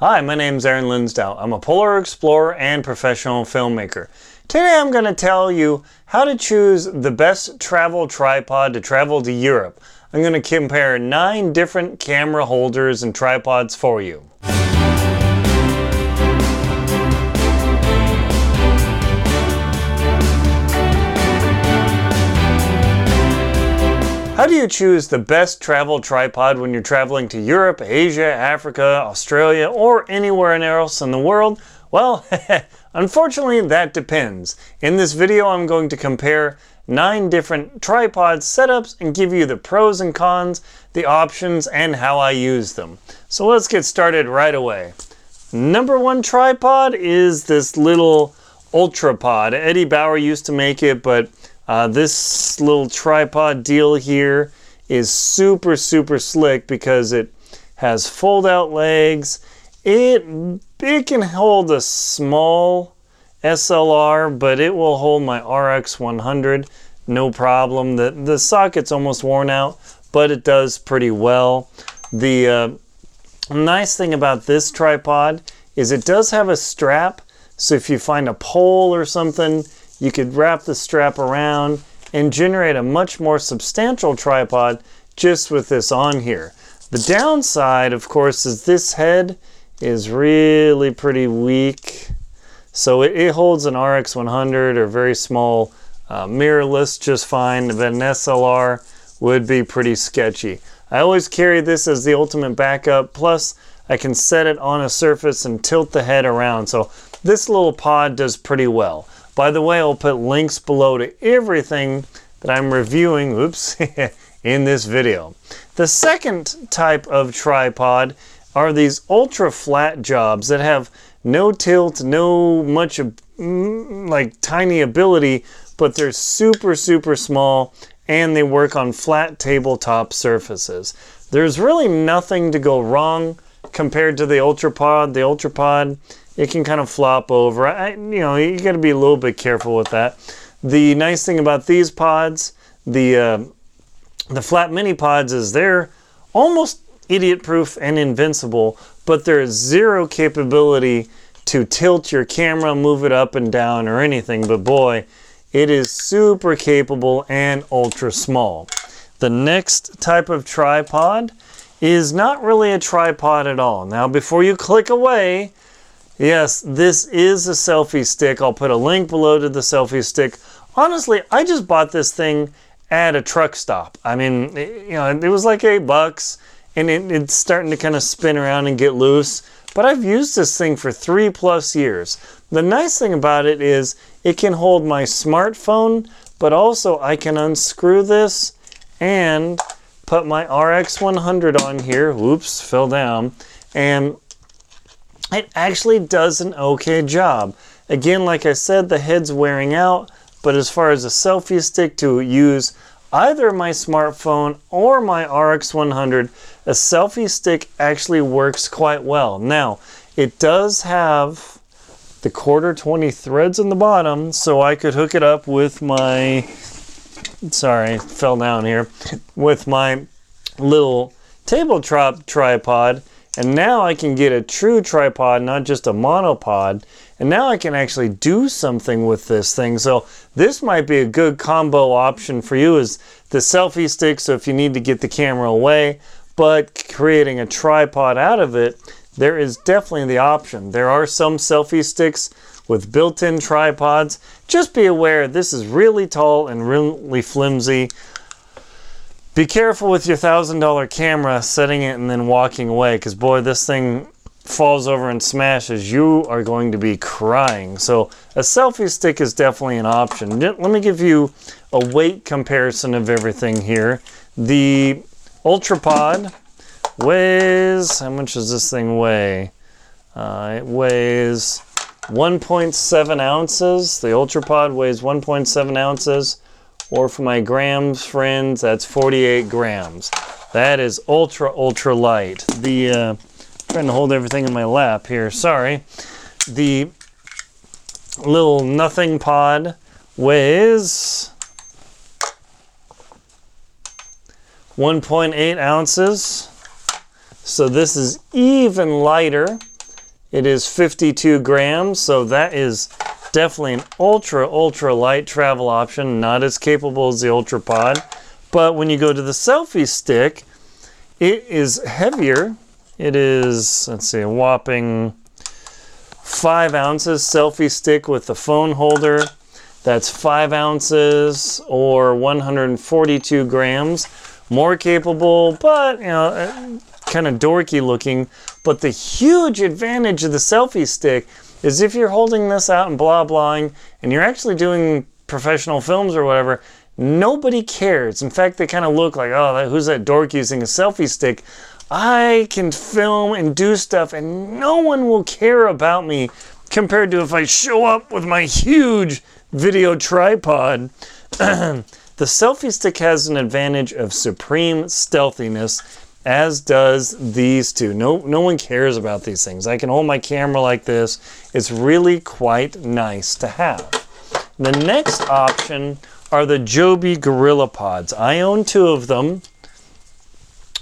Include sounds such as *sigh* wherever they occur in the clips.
Hi, my name is Aaron Linsdau. I'm a polar explorer and professional filmmaker. Today I'm going to tell you how to choose the best travel tripod to travel to Europe. I'm going to compare nine different camera holders and tripods for you. Do you choose the best travel tripod when you're traveling to Europe, Asia, Africa, Australia, or anywhere else in the world? Well, *laughs* unfortunately, that depends. In this video, I'm going to compare nine different tripod setups and give you the pros and cons, the options, and how I use them. So let's get started right away. Number one tripod is this little Ultrapod. Eddie Bauer used to make it, but uh, this little tripod deal here is super, super slick because it has fold out legs. It, it can hold a small SLR, but it will hold my RX 100 no problem. The, the socket's almost worn out, but it does pretty well. The uh, nice thing about this tripod is it does have a strap, so if you find a pole or something, you could wrap the strap around and generate a much more substantial tripod just with this on here. The downside, of course, is this head is really pretty weak. So it, it holds an RX 100 or very small uh, mirrorless just fine, but an SLR would be pretty sketchy. I always carry this as the ultimate backup. Plus, I can set it on a surface and tilt the head around. So this little pod does pretty well. By the way, I'll put links below to everything that I'm reviewing, oops, *laughs* in this video. The second type of tripod are these ultra flat jobs that have no tilt, no much mm, like tiny ability, but they're super, super small and they work on flat tabletop surfaces. There's really nothing to go wrong compared to the Ultrapod. The Ultrapod it can kind of flop over. I, you know, you got to be a little bit careful with that. The nice thing about these pods, the uh, the flat mini pods, is they're almost idiot proof and invincible, but there's zero capability to tilt your camera, move it up and down, or anything. But boy, it is super capable and ultra small. The next type of tripod is not really a tripod at all. Now, before you click away, Yes, this is a selfie stick. I'll put a link below to the selfie stick. Honestly, I just bought this thing at a truck stop. I mean, you know, it was like eight bucks and it, it's starting to kind of spin around and get loose. But I've used this thing for three plus years. The nice thing about it is it can hold my smartphone, but also I can unscrew this and put my RX 100 on here. Whoops, fell down. And it actually does an okay job. Again, like I said, the head's wearing out, but as far as a selfie stick to use either my smartphone or my RX100, a selfie stick actually works quite well. Now, it does have the quarter 20 threads in the bottom, so I could hook it up with my, sorry, fell down here, with my little tabletop tripod and now I can get a true tripod, not just a monopod. And now I can actually do something with this thing. So this might be a good combo option for you is the selfie stick. So if you need to get the camera away, but creating a tripod out of it, there is definitely the option. There are some selfie sticks with built-in tripods. Just be aware this is really tall and really flimsy. Be careful with your $1,000 camera setting it and then walking away because, boy, this thing falls over and smashes. You are going to be crying. So, a selfie stick is definitely an option. Let me give you a weight comparison of everything here. The Ultrapod weighs, how much does this thing weigh? Uh, it weighs 1.7 ounces. The Ultrapod weighs 1.7 ounces or for my grams friends, that's 48 grams. That is ultra, ultra light. The, uh, trying to hold everything in my lap here, sorry. The little nothing pod weighs 1.8 ounces. So this is even lighter It is 52 grams, so that is definitely an ultra, ultra light travel option, not as capable as the Ultra Pod. But when you go to the selfie stick, it is heavier. It is, let's see, a whopping five ounces selfie stick with the phone holder. That's five ounces or 142 grams. More capable, but you know, uh, kind of dorky looking. But the huge advantage of the selfie stick is if you're holding this out and blah blahing and you're actually doing professional films or whatever, nobody cares. In fact, they kind of look like, oh, who's that dork using a selfie stick? I can film and do stuff and no one will care about me compared to if I show up with my huge video tripod. *clears throat* the selfie stick has an advantage of supreme stealthiness, as does these two. No, no one cares about these things. I can hold my camera like this. It's really quite nice to have. The next option are the Joby Gorilla Pods. I own two of them.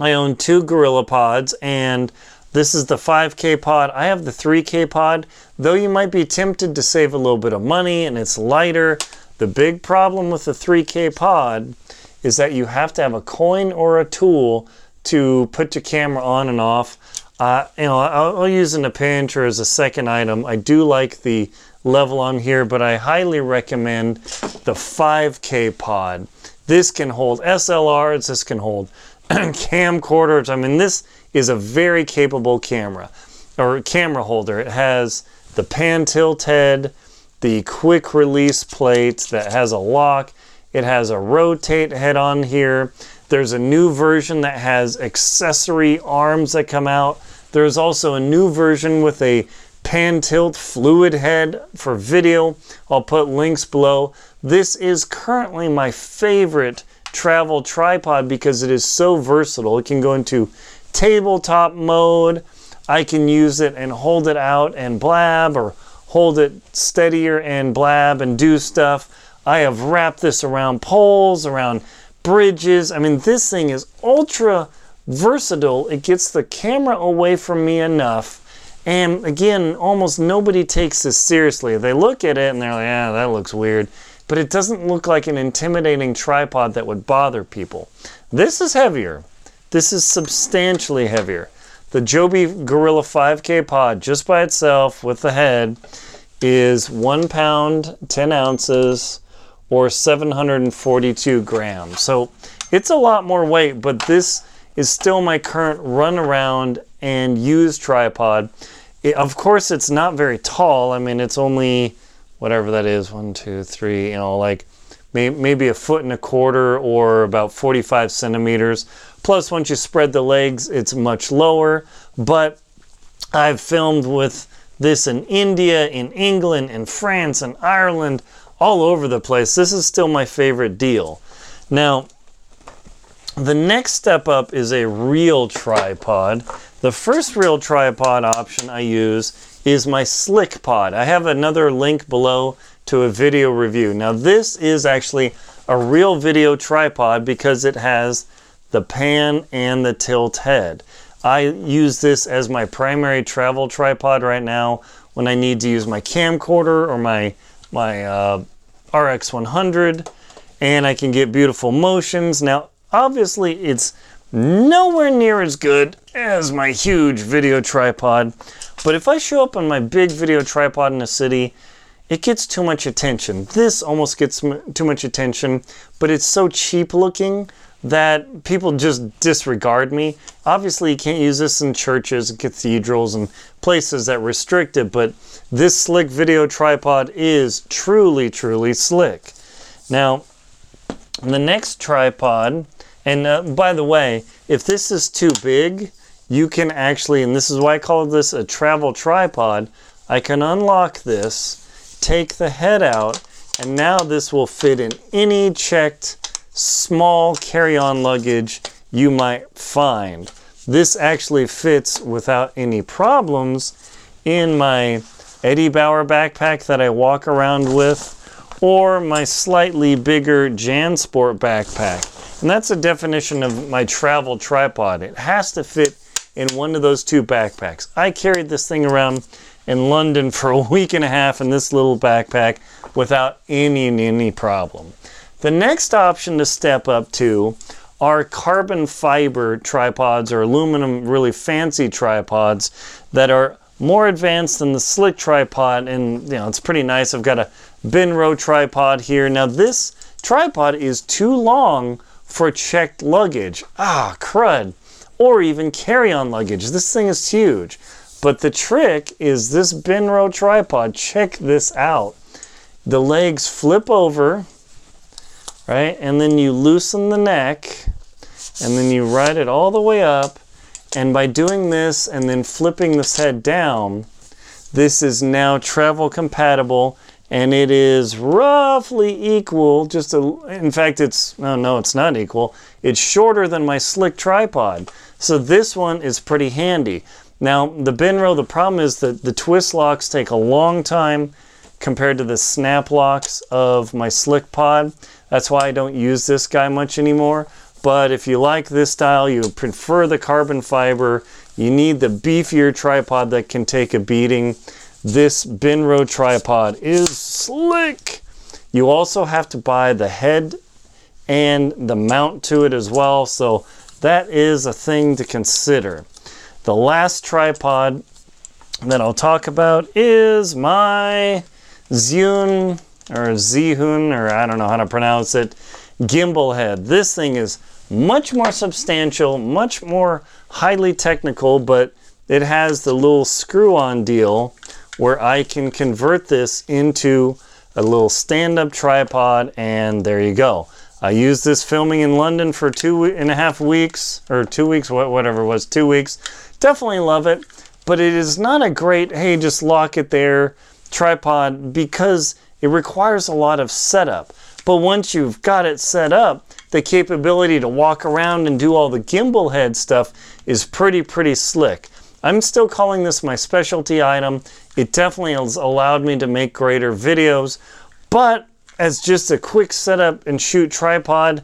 I own two Gorilla Pods, and this is the 5K pod. I have the 3K pod. Though you might be tempted to save a little bit of money and it's lighter, the big problem with the 3K pod is that you have to have a coin or a tool to put your camera on and off. Uh, you know, I'll, use in a pinch or as a second item. I do like the level on here, but I highly recommend the 5K pod. This can hold SLRs, this can hold *clears throat* camcorders. I mean, this is a very capable camera or camera holder. It has the pan tilt head, the quick release plate that has a lock. It has a rotate head on here. There's a new version that has accessory arms that come out. There's also a new version with a pan tilt fluid head for video. I'll put links below. This is currently my favorite travel tripod because it is so versatile. It can go into tabletop mode. I can use it and hold it out and blab or hold it steadier and blab and do stuff. I have wrapped this around poles, around bridges. I mean, this thing is ultra versatile. It gets the camera away from me enough. And again, almost nobody takes this seriously. They look at it and they're like, yeah, that looks weird. But it doesn't look like an intimidating tripod that would bother people. This is heavier. This is substantially heavier. The Joby Gorilla 5K pod, just by itself with the head, is one pound, 10 ounces, or 742 grams. So it's a lot more weight, but this is still my current run around and use tripod. It, of course, it's not very tall. I mean, it's only whatever that is one, two, three, you know, like maybe a foot and a quarter or about 45 centimeters. Plus, once you spread the legs, it's much lower. But I've filmed with this in India, in England, in France, in Ireland, all over the place. This is still my favorite deal. Now, the next step up is a real tripod. The first real tripod option I use is my Slick Pod. I have another link below to a video review. Now this is actually a real video tripod because it has the pan and the tilt head. I use this as my primary travel tripod right now when I need to use my camcorder or my my uh, RX100 and I can get beautiful motions. Now obviously it's nowhere near as good as my huge video tripod but if I show up on my big video tripod in a city it gets too much attention. This almost gets too much attention, but it's so cheap looking that people just disregard me. Obviously, you can't use this in churches, and cathedrals, and places that restrict it, but this slick video tripod is truly, truly slick. Now, the next tripod, and uh, by the way, if this is too big, you can actually, and this is why I call this a travel tripod, I can unlock this take the head out, and now this will fit in any checked small carry-on luggage you might find. This actually fits without any problems in my Eddie Bauer backpack that I walk around with or my slightly bigger JanSport backpack. And that's a definition of my travel tripod. It has to fit in one of those two backpacks. I carried this thing around in London for a week and a half in this little backpack without any any problem. The next option to step up to are carbon fiber tripods or aluminum really fancy tripods that are more advanced than the slick tripod and you know it's pretty nice. I've got a Benro tripod here. Now this tripod is too long for checked luggage. Ah, crud. Or even carry-on luggage. This thing is huge. But the trick is this Benro tripod. Check this out. The legs flip over, right? And then you loosen the neck and then you ride it all the way up. And by doing this and then flipping this head down, this is now travel compatible and it is roughly equal just a, in fact it's no no it's not equal. It's shorter than my slick tripod. So this one is pretty handy. Now the Benro the problem is that the twist locks take a long time compared to the snap locks of my slick pod. That's why I don't use this guy much anymore. But if you like this style, you prefer the carbon fiber, you need the beefier tripod that can take a beating. This Benro tripod is slick. You also have to buy the head and the mount to it as well. So that is a thing to consider. The last tripod that I'll talk about is my Zhiyun or Zihun, or I don't know how to pronounce it, gimbal head. This thing is much more substantial, much more highly technical, but it has the little screw-on deal where I can convert this into a little stand-up tripod and there you go. I used this filming in London for two and a half weeks or two weeks, whatever it was, two weeks. Definitely love it, but it is not a great, hey, just lock it there tripod because it requires a lot of setup. But once you've got it set up, the capability to walk around and do all the gimbal head stuff is pretty, pretty slick. I'm still calling this my specialty item. It definitely has allowed me to make greater videos, but as just a quick setup and shoot tripod,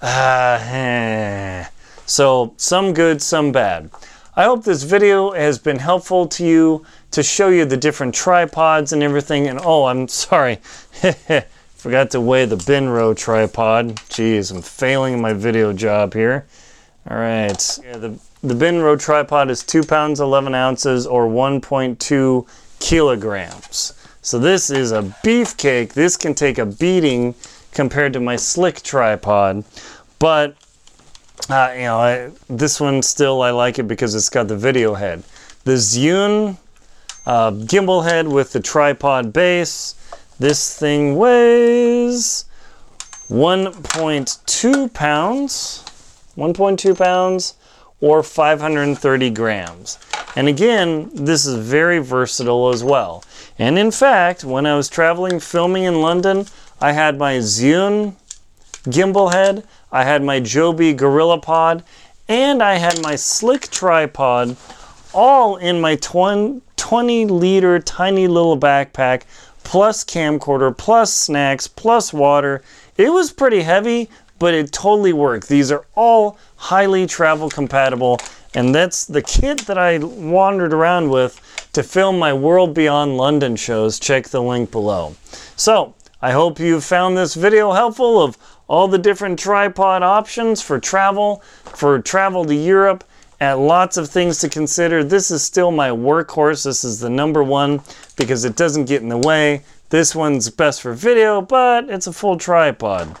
uh, *sighs* eh. so some good, some bad. I hope this video has been helpful to you to show you the different tripods and everything. And oh, I'm *laughs* sorry. *laughs* Forgot to weigh the Benro tripod. Jeez, I'm failing my video job here. All right. Yeah, the, the Benro tripod is 2 pounds 11 ounces or 1.2 kilograms. So this is a beefcake. This can take a beating compared to my slick tripod. But, uh, you know, I, this one still I like it because it's got the video head. The Zhiyun uh, gimbal head with the tripod base this thing weighs 1.2 pounds, 1.2 pounds, or 530 grams. And again, this is very versatile as well. And in fact, when I was traveling filming in London, I had my Zhiyun gimbal head, I had my Joby Gorilla Pod, and I had my Slick tripod all in my 20 liter tiny little backpack plus camcorder, plus snacks, plus water. It was pretty heavy, but it totally worked. These are all highly travel compatible, and that's the kit that I wandered around with to film my World Beyond London shows. Check the link below. So, I hope you found this video helpful of all the different tripod options for travel, for travel to Europe, and lots of things to consider. This is still my workhorse. This is the number one because it doesn't get in the way. This one's best for video, but it's a full tripod.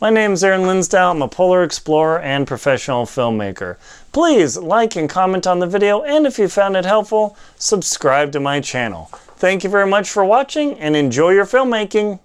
My name is Aaron Linsdau. I'm a polar explorer and professional filmmaker. Please like and comment on the video, and if you found it helpful, subscribe to my channel. Thank you very much for watching, and enjoy your filmmaking.